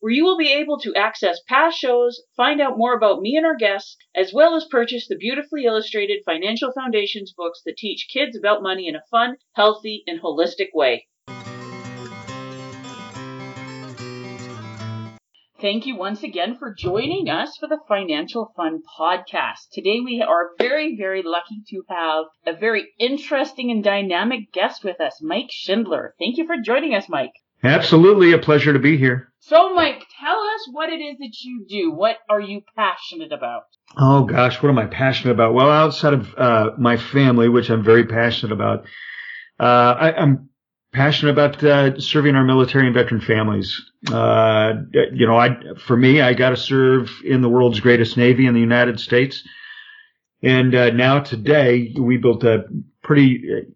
where you will be able to access past shows, find out more about me and our guests, as well as purchase the beautifully illustrated Financial Foundations books that teach kids about money in a fun, healthy, and holistic way. Thank you once again for joining us for the Financial Fun podcast. Today we are very, very lucky to have a very interesting and dynamic guest with us, Mike Schindler. Thank you for joining us, Mike. Absolutely a pleasure to be here. So, Mike, tell us what it is that you do. What are you passionate about? Oh gosh, what am I passionate about? Well, outside of uh, my family, which I'm very passionate about, uh, I, am passionate about uh, serving our military and veteran families. Uh, you know, I for me, I got to serve in the world's greatest navy in the United States, and uh, now today we built a pretty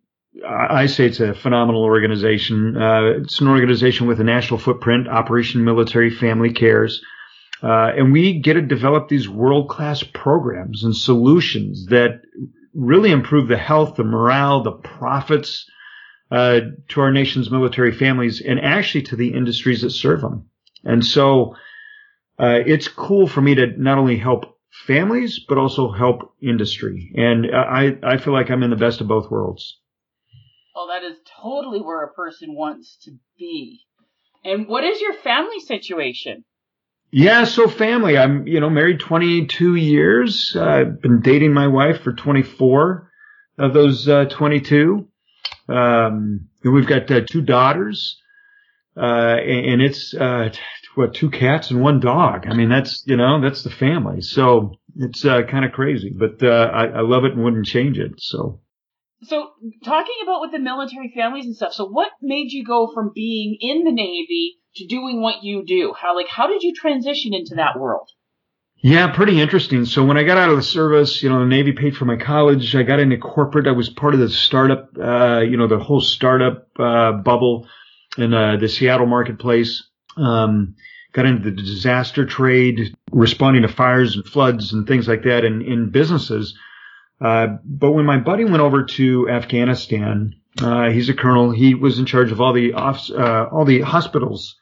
I say it's a phenomenal organization. Uh, it's an organization with a national footprint, Operation Military Family Cares. Uh, and we get to develop these world class programs and solutions that really improve the health, the morale, the profits uh, to our nation's military families and actually to the industries that serve them. And so uh, it's cool for me to not only help families, but also help industry. And I, I feel like I'm in the best of both worlds. Well, that is totally where a person wants to be. And what is your family situation? Yeah, so family. I'm, you know, married 22 years. Uh, I've been dating my wife for 24 of those uh, 22. Um, we've got uh, two daughters, uh, and, and, it's uh, what two cats and one dog. I mean, that's you know that's the family. So it's uh, kind of crazy, but I, I love it and wouldn't change it. So so talking about with the military families and stuff. So what made you go from being in the Navy to doing what you do? How like how did you transition into that world? Yeah, pretty interesting. So when I got out of the service, you know, the Navy paid for my college. I got into corporate. I was part of the startup, uh, you know, the whole startup uh, bubble in uh, the Seattle marketplace. Um, got into the disaster trade, responding to fires and floods and things like that in, in businesses. Uh, but when my buddy went over to Afghanistan, uh, he's a colonel. He was in charge of all the off, uh, all the hospitals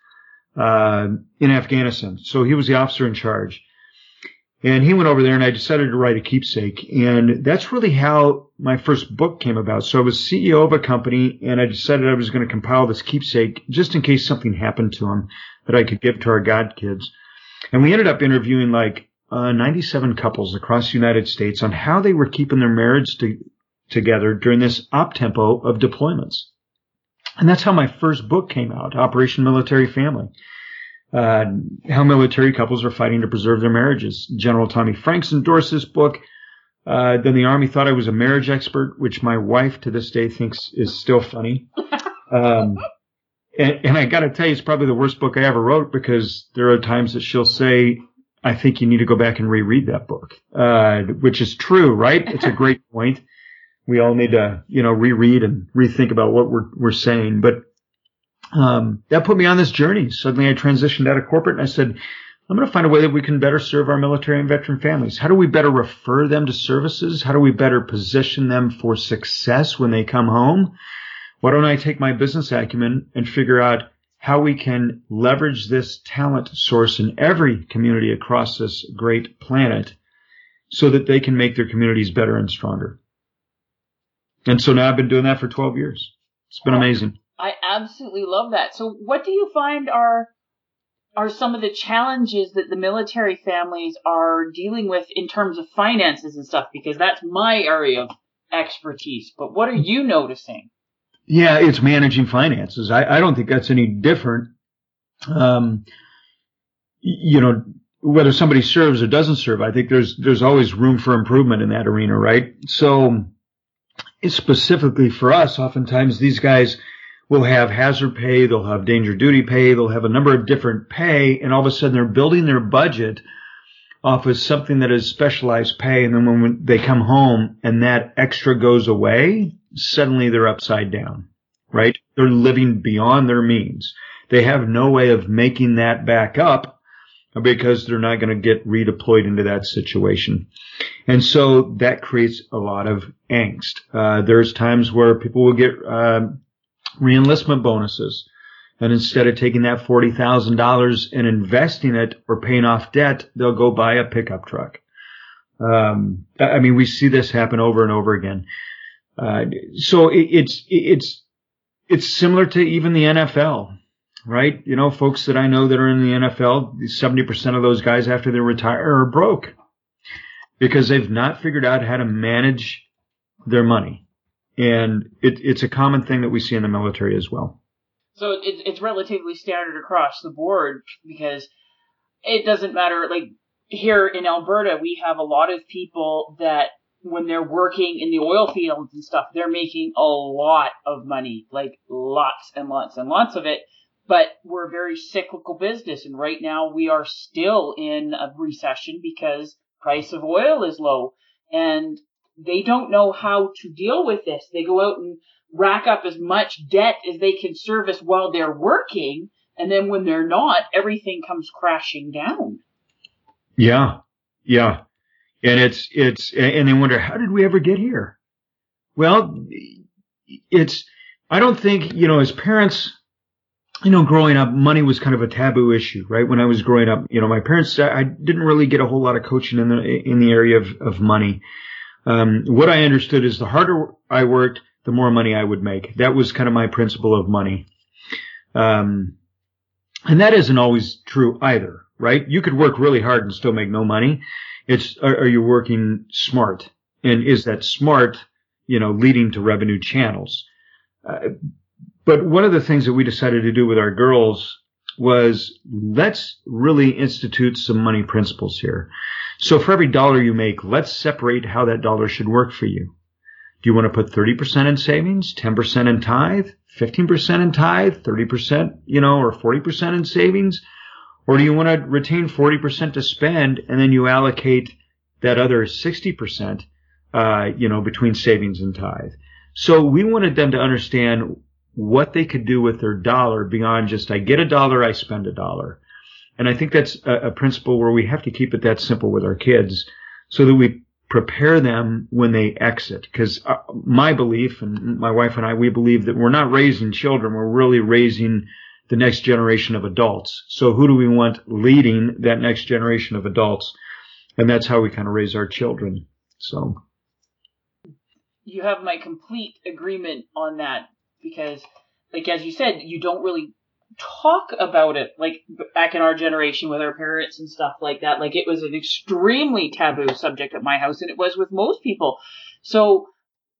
uh, in Afghanistan. So he was the officer in charge. And he went over there, and I decided to write a keepsake. And that's really how my first book came about. So I was CEO of a company, and I decided I was going to compile this keepsake just in case something happened to him that I could give to our God kids. And we ended up interviewing like uh, 97 couples across the United States on how they were keeping their marriage to, together during this op tempo of deployments. And that's how my first book came out, Operation Military Family. Uh, how military couples are fighting to preserve their marriages. General Tommy Franks endorsed this book. Uh, then the Army thought I was a marriage expert, which my wife to this day thinks is still funny. Um, and, and I got to tell you, it's probably the worst book I ever wrote because there are times that she'll say I think you need to go back and reread that book, uh, which is true, right? It's a great point. We all need to, you know, reread and rethink about what we're, we're saying. But, um, that put me on this journey. Suddenly I transitioned out of corporate and I said, I'm going to find a way that we can better serve our military and veteran families. How do we better refer them to services? How do we better position them for success when they come home? Why don't I take my business acumen and figure out how we can leverage this talent source in every community across this great planet so that they can make their communities better and stronger. And so now I've been doing that for 12 years. It's been amazing. I absolutely love that. So what do you find are are some of the challenges that the military families are dealing with in terms of finances and stuff? Because that's my area of expertise. But what are you noticing? Yeah, it's managing finances. I, I don't think that's any different. Um, you know, whether somebody serves or doesn't serve, I think there's there's always room for improvement in that arena, right? So, it's specifically for us, oftentimes these guys will have hazard pay, they'll have danger duty pay, they'll have a number of different pay, and all of a sudden they're building their budget off of something that is specialized pay, and then when they come home and that extra goes away, suddenly they're upside down, right? They're living beyond their means. They have no way of making that back up because they're not going to get redeployed into that situation. And so that creates a lot of angst. Uh, there's times where people will get uh, reenlistment bonuses. And instead of taking that $40,000 and investing it or paying off debt, they'll go buy a pickup truck. Um, I mean, we see this happen over and over again. Uh, so it, it's, it's, it's similar to even the NFL right? You know, folks that I know that are in the NFL, 70% of those guys after they retire are broke because they've not figured out how to manage their money. And it, it's a common thing that we see in the military as well. So it's, it's relatively standard across the board because it doesn't matter. Like here in Alberta, we have a lot of people that when they're working in the oil fields and stuff, they're making a lot of money, like lots and lots and lots of it but we're a very cyclical business and right now we are still in a recession because price of oil is low and they don't know how to deal with this. They go out and rack up as much debt as they can service while they're working and then when they're not, everything comes crashing down. Yeah. Yeah. And it's, it's, and they wonder, how did we ever get here? Well, it's, I don't think, you know, as parents, you know, growing up, money was kind of a taboo issue, right? When I was growing up, you know, my parents, I didn't really get a whole lot of coaching in the, in the area of, of money. Um, what I understood is the harder I worked, the more money I would make. That was kind of my principle of money. Um, and that isn't always true either, right? You could work really hard and still make no money. It's, are, are you working smart? And is that smart, you know, leading to revenue channels? Uh, but one of the things that we decided to do with our girls was let's really institute some money principles here. So for every dollar you make, let's separate how that dollar should work for you. Do you want to put 30% in savings, 10% in tithe, 15% in tithe, 30%, you know, or 40% in savings? Or do you want to retain 40% to spend and then you allocate that other 60%, uh, you know, between savings and tithe? So we wanted them to understand what they could do with their dollar beyond just I get a dollar, I spend a dollar. And I think that's a, a principle where we have to keep it that simple with our kids so that we prepare them when they exit. Because uh, my belief, and my wife and I, we believe that we're not raising children, we're really raising the next generation of adults. So who do we want leading that next generation of adults? And that's how we kind of raise our children. So. You have my complete agreement on that because, like as you said, you don't really talk about it like back in our generation with our parents and stuff like that. Like it was an extremely taboo subject at my house, and it was with most people. So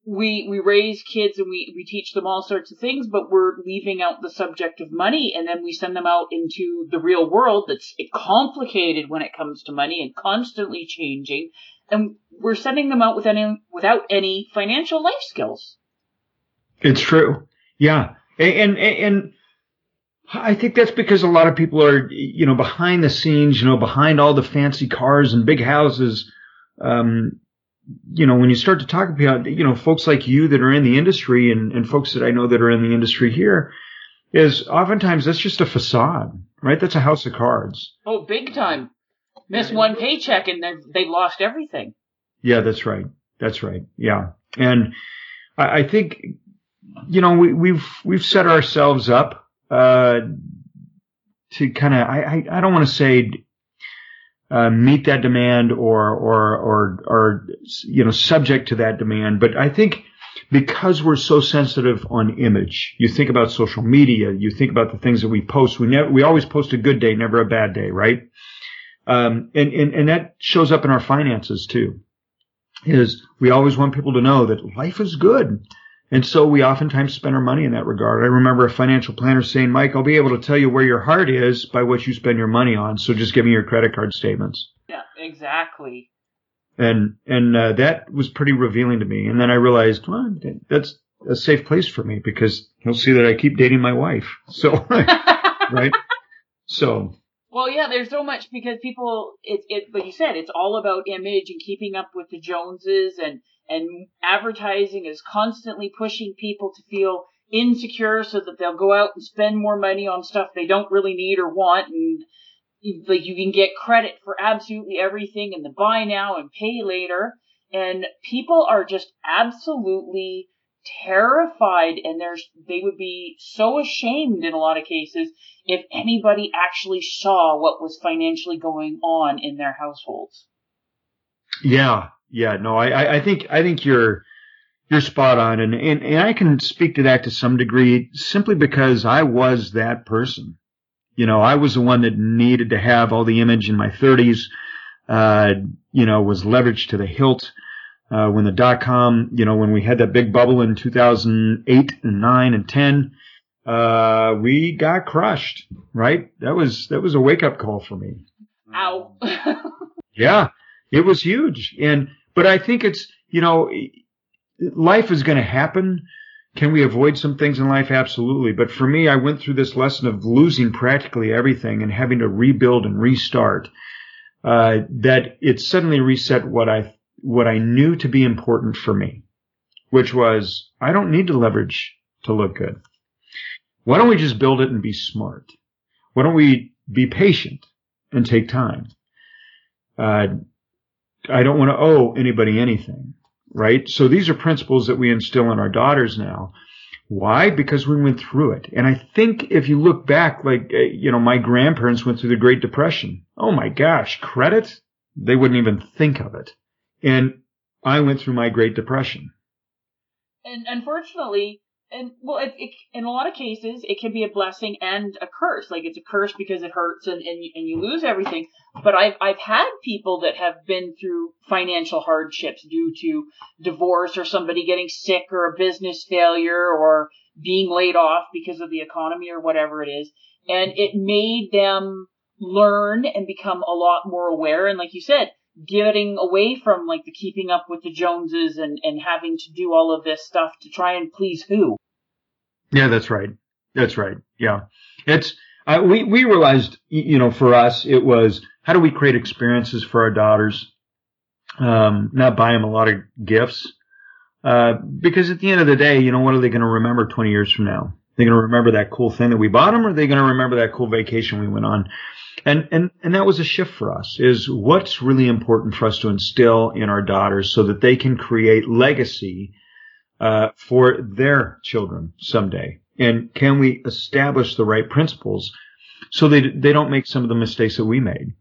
we we raise kids and we we teach them all sorts of things, but we're leaving out the subject of money, and then we send them out into the real world that's complicated when it comes to money and constantly changing, and we're sending them out with any without any financial life skills. It's true. Yeah. And, and, and I think that's because a lot of people are, you know, behind the scenes, you know, behind all the fancy cars and big houses. Um, you know, when you start to talk about, you know, folks like you that are in the industry and, and folks that I know that are in the industry here, is oftentimes that's just a facade, right? That's a house of cards. Oh, big time. Miss one paycheck and they they lost everything. Yeah, that's right. That's right. Yeah. And I, I think you know, we, we've we've set ourselves up uh, to kind of I, I, I don't want to say uh, meet that demand or or or you know subject to that demand, but I think because we're so sensitive on image. You think about social media, you think about the things that we post. We never, we always post a good day, never a bad day, right? Um, and, and, and that shows up in our finances too. Is we always want people to know that life is good. And so we oftentimes spend our money in that regard. I remember a financial planner saying, Mike, I'll be able to tell you where your heart is by what you spend your money on. So just give me your credit card statements. Yeah, exactly. And, and, uh, that was pretty revealing to me. And then I realized, well, that's a safe place for me because he'll see that I keep dating my wife. So, right. So. Well, yeah, there's so much because people, it, it, but you said it's all about image and keeping up with the Joneses and, and advertising is constantly pushing people to feel insecure so that they'll go out and spend more money on stuff they don't really need or want. And like you can get credit for absolutely everything in the buy now and pay later. And people are just absolutely terrified. And there's they would be so ashamed in a lot of cases if anybody actually saw what was financially going on in their households. Yeah, yeah, no, I, I think I think you're you're spot on, and, and and I can speak to that to some degree simply because I was that person. You know, I was the one that needed to have all the image in my 30s. Uh, you know, was leveraged to the hilt. Uh, when the dot com, you know, when we had that big bubble in 2008 and 9 and 10, uh, we got crushed, right? That was, that was a wake up call for me. Ow. yeah, it was huge. And, but I think it's, you know, life is going to happen. Can we avoid some things in life? Absolutely. But for me, I went through this lesson of losing practically everything and having to rebuild and restart. Uh, that it suddenly reset what I what I knew to be important for me, which was I don't need to leverage to look good. Why don't we just build it and be smart? Why don't we be patient and take time? Uh, I don't want to owe anybody anything right? So these are principles that we instill in our daughters now. Why? Because we went through it. And I think if you look back, like, uh, you know, my grandparents went through the Great Depression. Oh my gosh, credit? They wouldn't even think of it. And I went through my Great Depression. And unfortunately, and well, it, it, in a lot of cases, it can be a blessing and a curse. Like it's a curse because it hurts and, and, and you lose everything. But I've, I've had people that have been through financial hardships due to divorce or somebody getting sick or a business failure or being laid off because of the economy or whatever it is. And it made them learn and become a lot more aware. And like you said, getting away from like the keeping up with the Joneses and, and having to do all of this stuff to try and please who. Yeah, that's right. That's right. Yeah. It's, uh, we, we realized, you know, for us, it was how do we create experiences for our daughters? Um, not buy them a lot of gifts. Uh, because at the end of the day, you know, what are they going to remember 20 years from now? They're going to remember that cool thing that we bought them or are they going to remember that cool vacation we went on? And, and, and that was a shift for us is what's really important for us to instill in our daughters so that they can create legacy, uh, for their children someday. And can we establish the right principles so they, they don't make some of the mistakes that we made?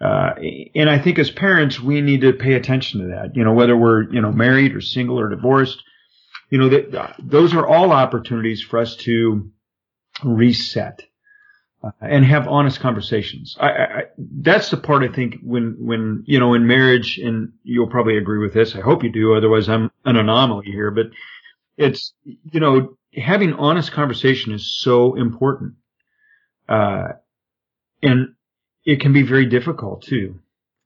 Uh, and I think as parents, we need to pay attention to that. You know, whether we're, you know, married or single or divorced, you know, that, those are all opportunities for us to reset uh, and have honest conversations. I, I, that's the part I think when, when, you know, in marriage, and you'll probably agree with this. I hope you do. Otherwise I'm an anomaly here, but it's, you know, having honest conversation is so important. Uh, and it can be very difficult too,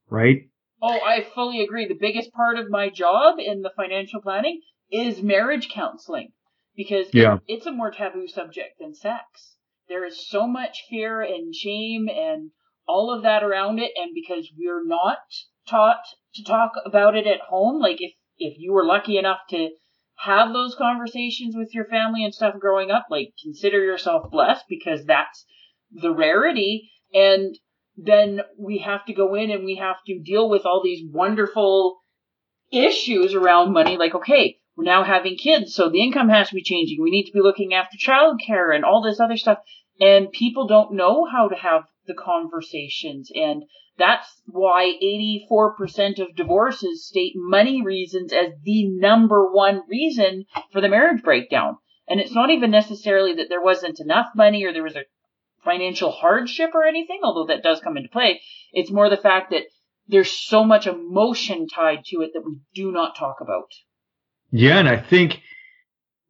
right? Oh, I fully agree. The biggest part of my job in the financial planning is marriage counseling because yeah. it's a more taboo subject than sex there is so much fear and shame and all of that around it. And because we're not taught to talk about it at home, like if, if you were lucky enough to have those conversations with your family and stuff growing up, like consider yourself blessed because that's the rarity. And then we have to go in and we have to deal with all these wonderful issues around money. Like, okay, we're now having kids, so the income has to be changing. We need to be looking after childcare and all this other stuff. And people don't know how to have the conversations and That's why 84% of divorces state money reasons as the number one reason for the marriage breakdown. And it's not even necessarily that there wasn't enough money or there was a financial hardship or anything, although that does come into play. It's more the fact that there's so much emotion tied to it that we do not talk about. Yeah, and I think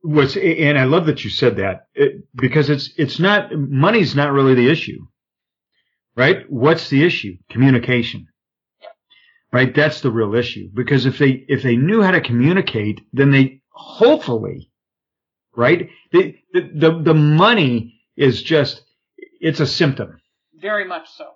what's and I love that you said that it, because it's it's not money's not really the issue, right? What's the issue? Communication, right? That's the real issue because if they if they knew how to communicate, then they hopefully, right? The the, the money is just it's a symptom. Very much so.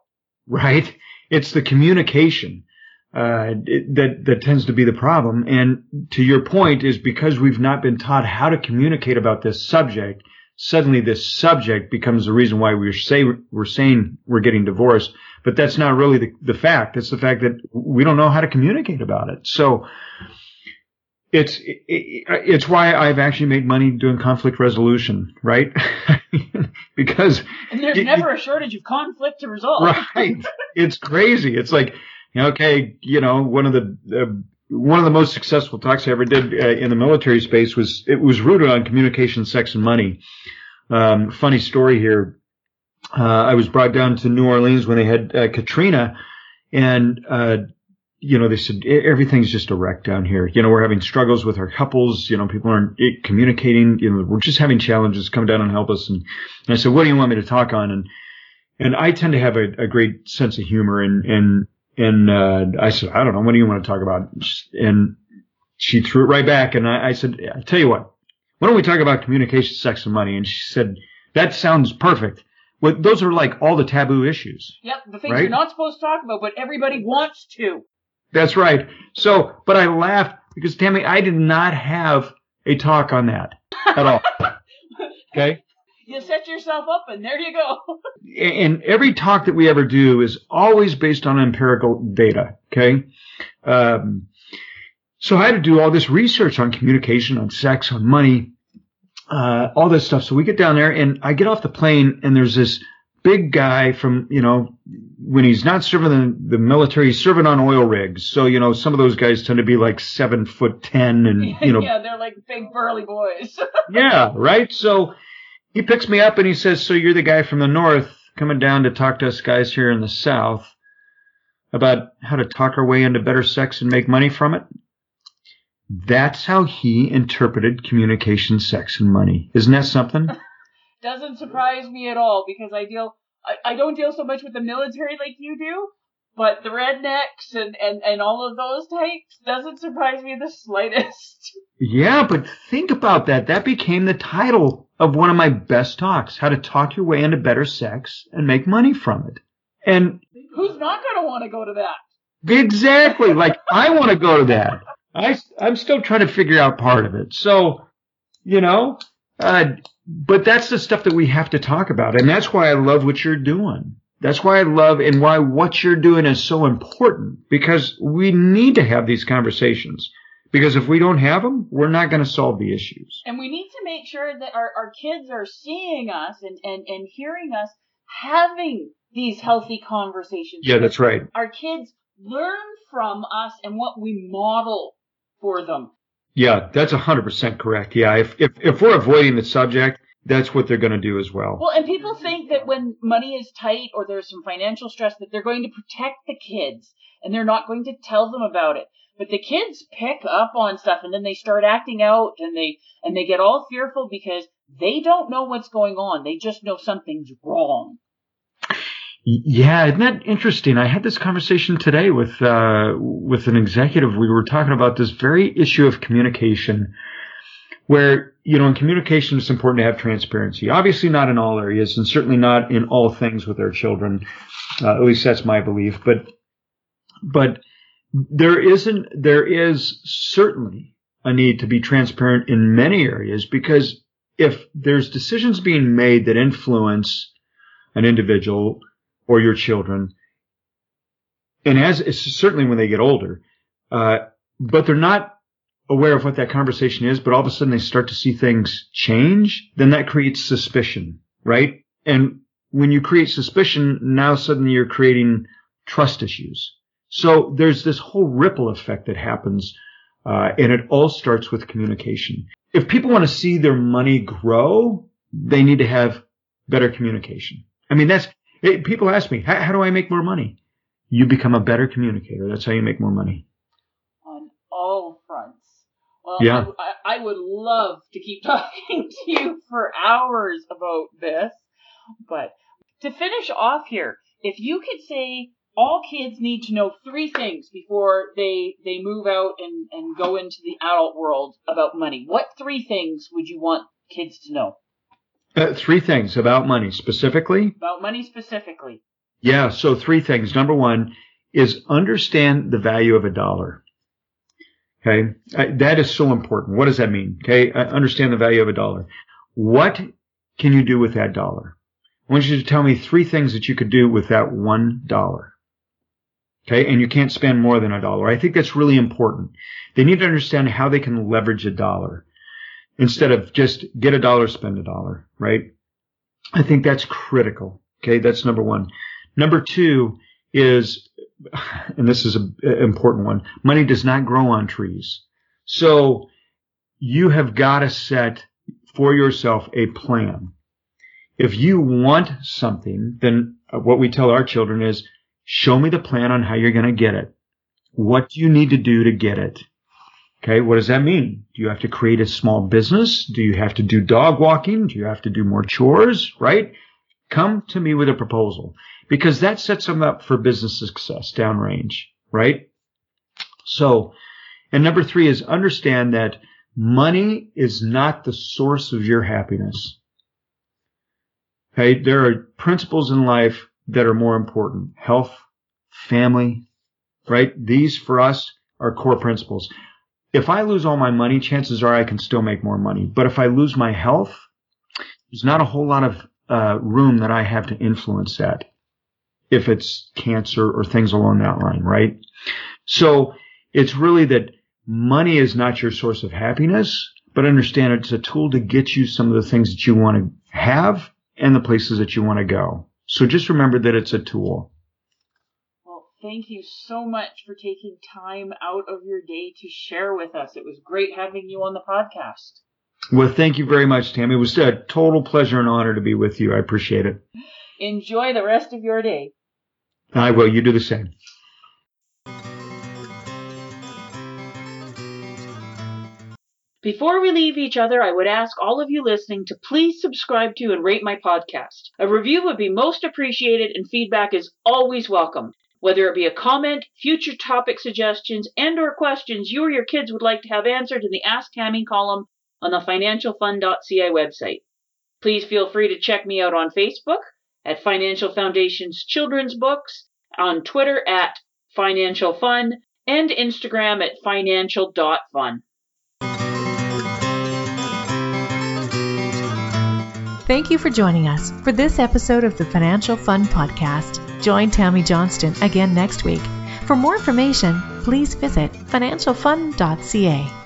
Right? It's the communication uh, that that tends to be the problem. And to your point, is because we've not been taught how to communicate about this subject. Suddenly, this subject becomes the reason why we're say we're saying we're getting divorced. But that's not really the, the fact. It's the fact that we don't know how to communicate about it. So it's it, it's why I've actually made money doing conflict resolution, right? because and there's never a shortage of conflict to resolve. Right. it's crazy. It's like, okay, you know, one of the uh, one of the most successful talks I ever did uh, in the military space was it was rooted on communication, sex, and money. Um, funny story here. Uh, I was brought down to New Orleans when they had uh, Katrina, and uh, you know, they said everything's just a wreck down here. You know, we're having struggles with our couples. You know, people aren't communicating. You know, we're just having challenges. Come down and help us. And, and I said, what do you want me to talk on? And and I tend to have a, a great sense of humor. And and and uh, I said, I don't know, what do you want to talk about? And she threw it right back. And I, I said, I tell you what, why don't we talk about communication, sex, and money? And she said, that sounds perfect. Well, those are like all the taboo issues. Yep, the things right? you're not supposed to talk about, but everybody wants to. That's right. So, but I laughed because Tammy, I did not have a talk on that at all. okay. You set yourself up and there you go. and every talk that we ever do is always based on empirical data. Okay. Um, so I had to do all this research on communication, on sex, on money, uh, all this stuff. So we get down there and I get off the plane and there's this big guy from, you know, when he's not serving the, the military, he's serving on oil rigs. So, you know, some of those guys tend to be like seven foot ten and, you know. yeah, they're like big burly boys. yeah, right? So he picks me up and he says, so you're the guy from the north coming down to talk to us guys here in the south about how to talk our way into better sex and make money from it? That's how he interpreted communication, sex, and money. Isn't that something? doesn't surprise me at all because I deal I, I don't deal so much with the military like you do, but the rednecks and, and, and all of those types doesn't surprise me the slightest. Yeah, but think about that. That became the title of one of my best talks, how to talk your way into better sex and make money from it. And who's not going to want to go to that? Exactly. like I want to go to that. I, I'm still trying to figure out part of it. So, you know, uh, but that's the stuff that we have to talk about. And that's why I love what you're doing. That's why I love and why what you're doing is so important because we need to have these conversations. Because if we don't have them, we're not going to solve the issues. And we need to make sure that our, our kids are seeing us and, and, and hearing us having these healthy conversations. Yeah, that's right. Our kids learn from us and what we model for them. Yeah, that's 100% correct. Yeah, if, if, if we're avoiding the subject, that's what they're going to do as well. Well, and people think that when money is tight or there's some financial stress that they're going to protect the kids and they're not going to tell them about it. But the kids pick up on stuff and then they start acting out and they and they get all fearful because they don't know what's going on. They just know something's wrong. Yeah, isn't that interesting? I had this conversation today with uh, with an executive. We were talking about this very issue of communication, where you know in communication it's important to have transparency. Obviously, not in all areas, and certainly not in all things with our children. Uh, at least that's my belief. But but there isn't. There is certainly a need to be transparent in many areas because if there's decisions being made that influence an individual or your children. And as certainly when they get older, uh, but they're not aware of what that conversation is, but all of a sudden they start to see things change, then that creates suspicion, right? And when you create suspicion, now suddenly you're creating trust issues. So there's this whole ripple effect that happens, uh, and it all starts with communication. If people want to see their money grow, they need to have better communication. I mean, that's it, people ask me, how, how do I make more money? You become a better communicator. That's how you make more money. On all fronts. Well, Yeah. I, I would love to keep talking to you for hours about this, but to finish off here, if you could say all kids need to know three things before they they move out and, and go into the adult world about money, what three things would you want kids to know Uh, three things about money specifically. about money specifically? Yeah. So three things. Number one is understand the value of a dollar. Okay. Uh, that is so important. What does that mean? Okay. Uh, understand the value of a dollar. What can you do with that dollar? I want you to tell me three things that you could do with that one dollar. Okay. And you can't spend more than a dollar. I think that's really important. They need to understand how they can leverage a dollar instead of just get a dollar, spend a dollar, right? I think that's critical. Okay. That's number one. Number two is, and this is an important one, money does not grow on trees. So you have got to set for yourself a plan. If you want something, then what we tell our children is show me the plan on how you're going to get it. What do you need to do to get it? Okay. What does that mean? Do you have to create a small business? Do you have to do dog walking? Do you have to do more chores? Right? Come to me with a proposal because that sets them up for business success downrange, right? So, and number three is understand that money is not the source of your happiness. Okay. There are principles in life that are more important. Health, family, right? These for us are core principles. If I lose all my money, chances are I can still make more money. But if I lose my health, there's not a whole lot of uh, room that I have to influence that if it's cancer or things along that line, right? So it's really that money is not your source of happiness, but understand it's a tool to get you some of the things that you want to have and the places that you want to go. So just remember that it's a tool. Well, thank you so much for taking time out of your day to share with us. It was great having you on the podcast. Well, thank you very much, Tammy. It was a total pleasure and honor to be with you. I appreciate it. Enjoy the rest of your day. I will. You do the same. Before we leave each other, I would ask all of you listening to please subscribe to and rate my podcast. A review would be most appreciated and feedback is always welcome. Whether it be a comment, future topic suggestions, and or questions you or your kids would like to have answered in the Ask Tammy column on the financialfun.ca website. Please feel free to check me out on Facebook at Financial Foundation's Children's Books, on Twitter at Financial Fun, and Instagram at financial.fun. Thank you for joining us for this episode of the Financial Fun Podcast. Join Tammy Johnston again next week. For more information, please visit financialfun.ca.